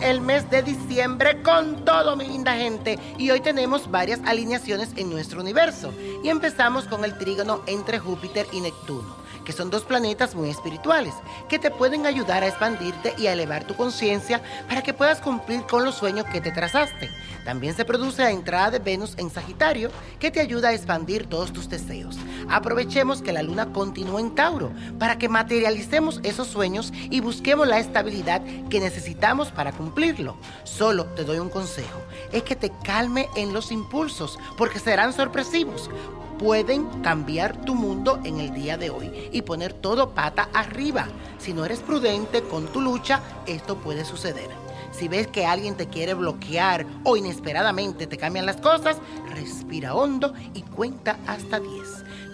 el mes de diciembre con todo, mi linda gente. Y hoy tenemos varias alineaciones en nuestro universo. Y empezamos con el trígono entre Júpiter y Neptuno que son dos planetas muy espirituales, que te pueden ayudar a expandirte y a elevar tu conciencia para que puedas cumplir con los sueños que te trazaste. También se produce la entrada de Venus en Sagitario, que te ayuda a expandir todos tus deseos. Aprovechemos que la luna continúa en Tauro para que materialicemos esos sueños y busquemos la estabilidad que necesitamos para cumplirlo. Solo te doy un consejo, es que te calme en los impulsos, porque serán sorpresivos pueden cambiar tu mundo en el día de hoy y poner todo pata arriba. Si no eres prudente con tu lucha, esto puede suceder. Si ves que alguien te quiere bloquear o inesperadamente te cambian las cosas, respira hondo y cuenta hasta 10.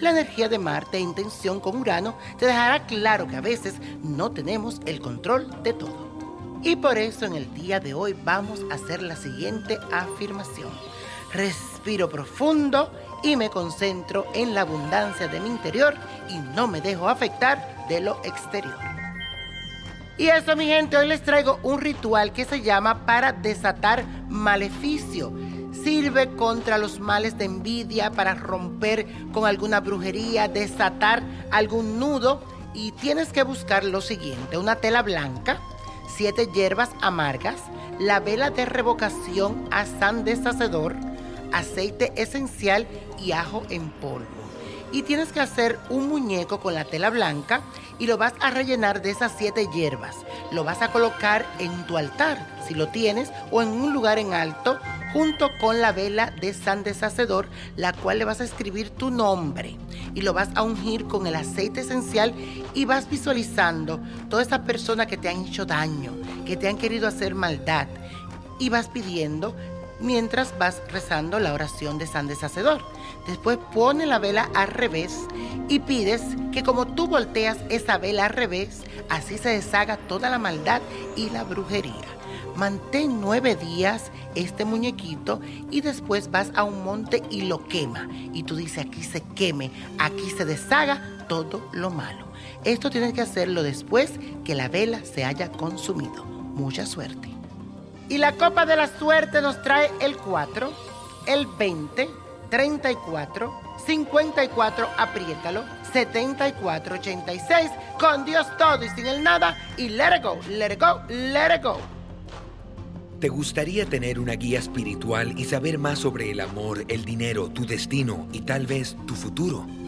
La energía de Marte en tensión con Urano te dejará claro que a veces no tenemos el control de todo. Y por eso en el día de hoy vamos a hacer la siguiente afirmación. Respiro profundo y me concentro en la abundancia de mi interior y no me dejo afectar de lo exterior. Y eso mi gente, hoy les traigo un ritual que se llama para desatar maleficio. Sirve contra los males de envidia, para romper con alguna brujería, desatar algún nudo. Y tienes que buscar lo siguiente, una tela blanca, siete hierbas amargas, la vela de revocación a San Deshacedor, aceite esencial y ajo en polvo. Y tienes que hacer un muñeco con la tela blanca y lo vas a rellenar de esas siete hierbas. Lo vas a colocar en tu altar, si lo tienes, o en un lugar en alto, junto con la vela de San Deshacedor, la cual le vas a escribir tu nombre. Y lo vas a ungir con el aceite esencial y vas visualizando todas esas personas que te han hecho daño, que te han querido hacer maldad. Y vas pidiendo mientras vas rezando la oración de San Deshacedor. Después pone la vela al revés y pides que como tú volteas esa vela al revés, así se deshaga toda la maldad y la brujería. Mantén nueve días este muñequito y después vas a un monte y lo quema. Y tú dices, aquí se queme, aquí se deshaga todo lo malo. Esto tienes que hacerlo después que la vela se haya consumido. Mucha suerte. Y la copa de la suerte nos trae el 4, el 20, 34, 54, apriétalo, 74, 86, con Dios todo y sin el nada, y let it go, let it go, let it go. ¿Te gustaría tener una guía espiritual y saber más sobre el amor, el dinero, tu destino y tal vez tu futuro?